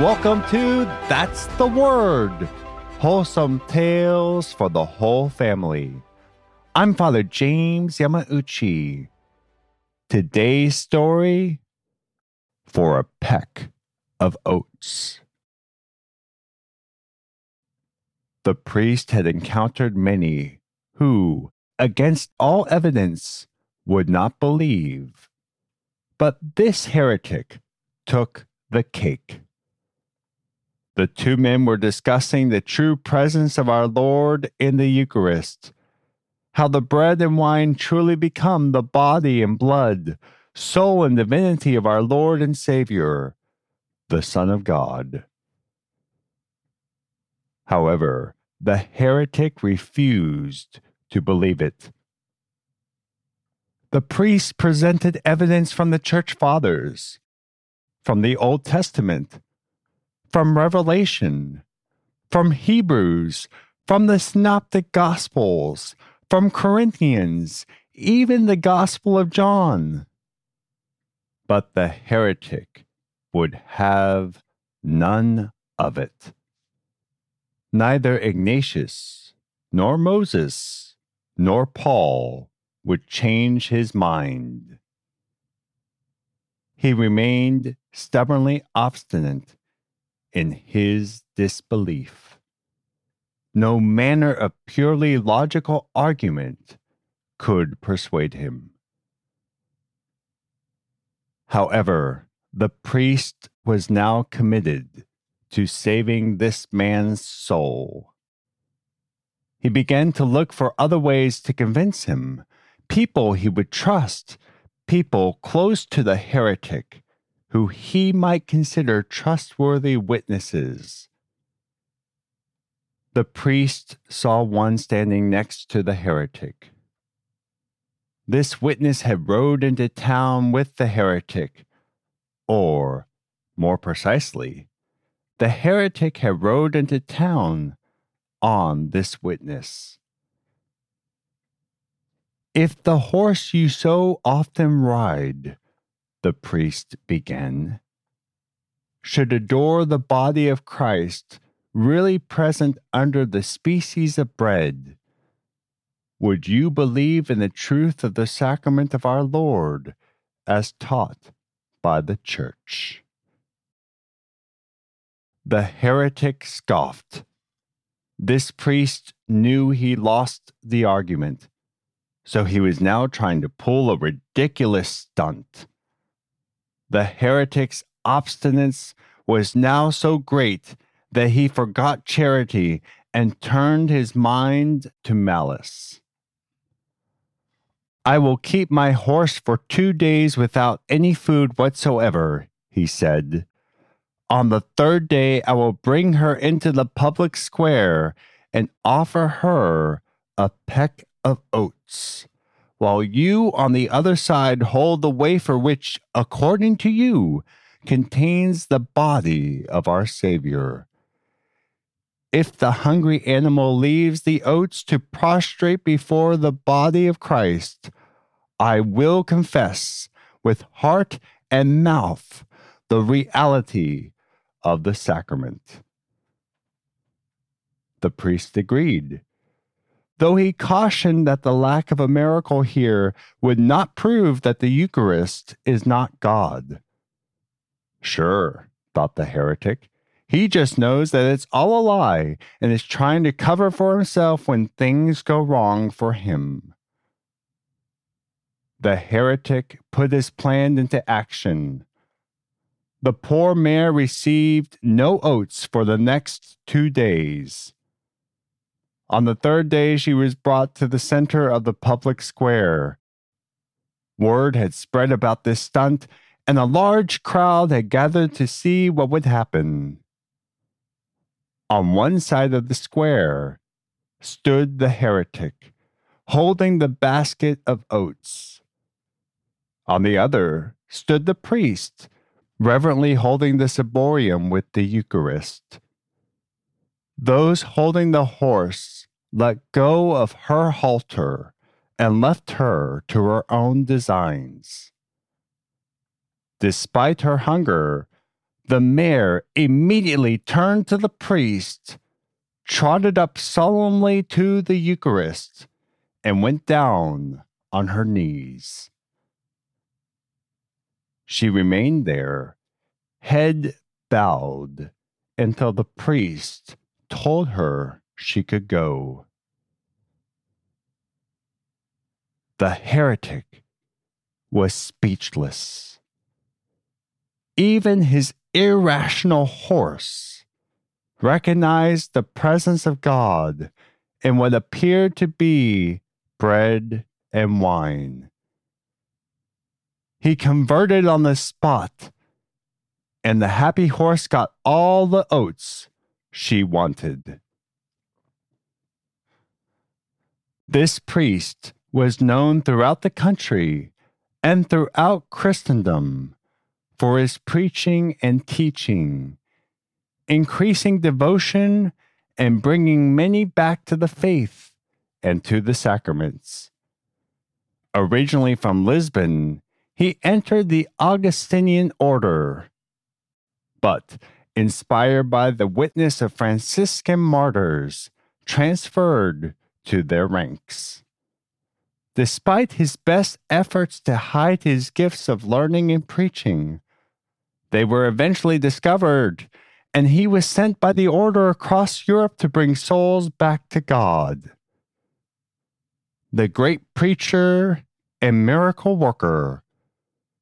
Welcome to That's the Word Wholesome Tales for the Whole Family. I'm Father James Yamauchi. Today's story For a Peck of Oats. The priest had encountered many who, against all evidence, would not believe. But this heretic took the cake. The two men were discussing the true presence of our Lord in the Eucharist, how the bread and wine truly become the body and blood, soul and divinity of our Lord and Savior, the Son of God. However, the heretic refused to believe it. The priest presented evidence from the church fathers, from the Old Testament, from Revelation, from Hebrews, from the Synoptic Gospels, from Corinthians, even the Gospel of John. But the heretic would have none of it. Neither Ignatius, nor Moses, nor Paul would change his mind. He remained stubbornly obstinate in his disbelief. No manner of purely logical argument could persuade him. However, the priest was now committed to saving this man's soul. He began to look for other ways to convince him, people he would trust, people close to the heretic who he might consider trustworthy witnesses. The priest saw one standing next to the heretic. This witness had rode into town with the heretic, or, more precisely, the heretic had rode into town on this witness. If the horse you so often ride the priest began, should adore the body of Christ really present under the species of bread, would you believe in the truth of the sacrament of our Lord as taught by the Church? The heretic scoffed. This priest knew he lost the argument, so he was now trying to pull a ridiculous stunt. The heretic's obstinance was now so great that he forgot charity and turned his mind to malice. I will keep my horse for two days without any food whatsoever, he said. On the third day, I will bring her into the public square and offer her a peck of oats while you on the other side hold the wafer which, according to you, contains the body of our Savior. If the hungry animal leaves the oats to prostrate before the body of Christ, I will confess with heart and mouth the reality of the sacrament. The priest agreed though he cautioned that the lack of a miracle here would not prove that the Eucharist is not God. Sure, thought the heretic, he just knows that it's all a lie and is trying to cover for himself when things go wrong for him. The heretic put his plan into action. The poor mare received no oats for the next two days. On the third day, she was brought to the center of the public square. Word had spread about this stunt, and a large crowd had gathered to see what would happen. On one side of the square stood the heretic, holding the basket of oats. On the other stood the priest, reverently holding the ciborium with the Eucharist. Those holding the horse let go of her halter and left her to her own designs. Despite her hunger, The mare immediately turned to the priest, trotted up solemnly to the Eucharist, and went down on her knees. She remained there, head bowed, until the priest told her she could go. The heretic was speechless. Even his irrational horse recognized the presence of God in what appeared to be bread and wine. He converted on the spot, and the happy horse got all the oats she wanted. This priest was known throughout the country and throughout Christendom for his preaching and teaching, increasing devotion and bringing many back to the faith and to the sacraments. Originally from Lisbon, he entered the Augustinian order, but inspired by the witness of Franciscan martyrs, transferred to their ranks. Despite his best efforts to hide his gifts of learning and preaching, they were eventually discovered, and he was sent by the order across Europe to bring souls back to God. The great preacher and miracle worker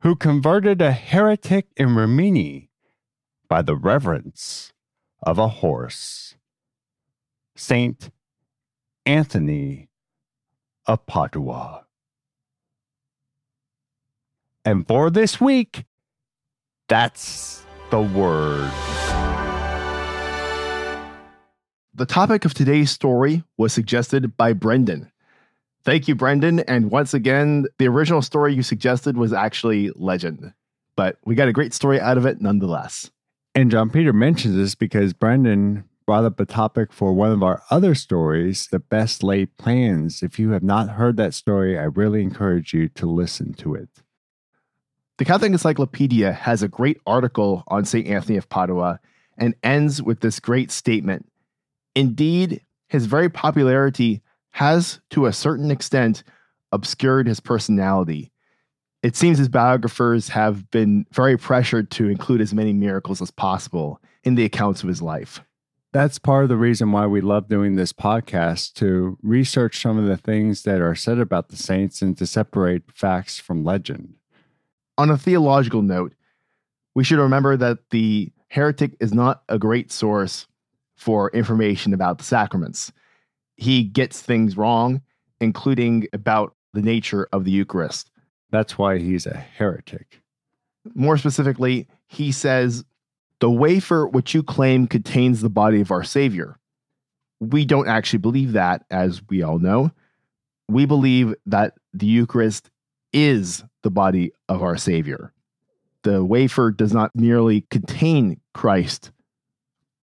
who converted a heretic in Rimini by the reverence of a horse. Saint Anthony of Padua. And for this week, that's the word. The topic of today's story was suggested by Brendan. Thank you, Brendan. And once again, the original story you suggested was actually legend, but we got a great story out of it nonetheless. And John Peter mentions this because Brendan brought up a topic for one of our other stories, The Best Laid Plans. If you have not heard that story, I really encourage you to listen to it. The Catholic Encyclopedia has a great article on St. Anthony of Padua and ends with this great statement Indeed, his very popularity has, to a certain extent, obscured his personality. It seems his biographers have been very pressured to include as many miracles as possible in the accounts of his life that's part of the reason why we love doing this podcast to research some of the things that are said about the saints and to separate facts from legend. On a theological note, we should remember that the heretic is not a great source for information about the sacraments. He gets things wrong, including about the nature of the Eucharist. That's why he's a heretic. More specifically, he says the wafer which you claim contains the body of our Savior. We don't actually believe that, as we all know. We believe that the Eucharist is the body of our Savior. The wafer does not merely contain Christ.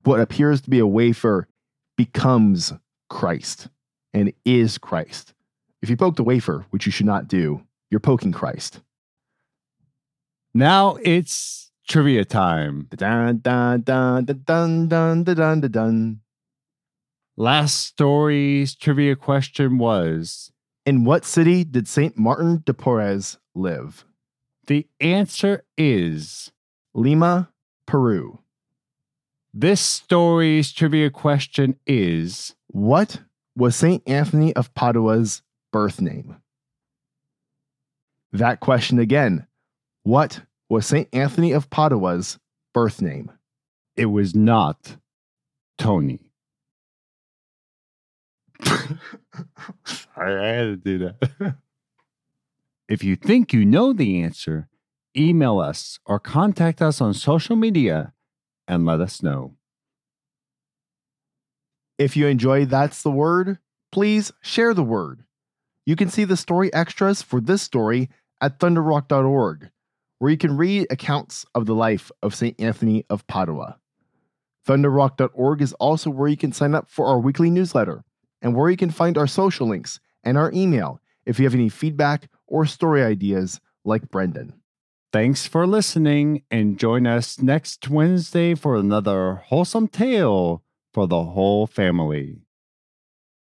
What appears to be a wafer becomes Christ and is Christ. If you poke the wafer, which you should not do, you're poking Christ. Now it's Trivia time. Dun, dun, dun, dun, dun, dun, dun, dun, dun. Last story's trivia question was In what city did St. Martin de Porres live? The answer is Lima, Peru. This story's trivia question is What was St. Anthony of Padua's birth name? That question again. What was St. Anthony of Padua's birth name? It was not Tony. I had to do that. if you think you know the answer, email us or contact us on social media and let us know. If you enjoy That's the Word, please share the word. You can see the story extras for this story at thunderrock.org where you can read accounts of the life of St. Anthony of Padua. Thunderrock.org is also where you can sign up for our weekly newsletter and where you can find our social links and our email if you have any feedback or story ideas like Brendan. Thanks for listening and join us next Wednesday for another wholesome tale for the whole family.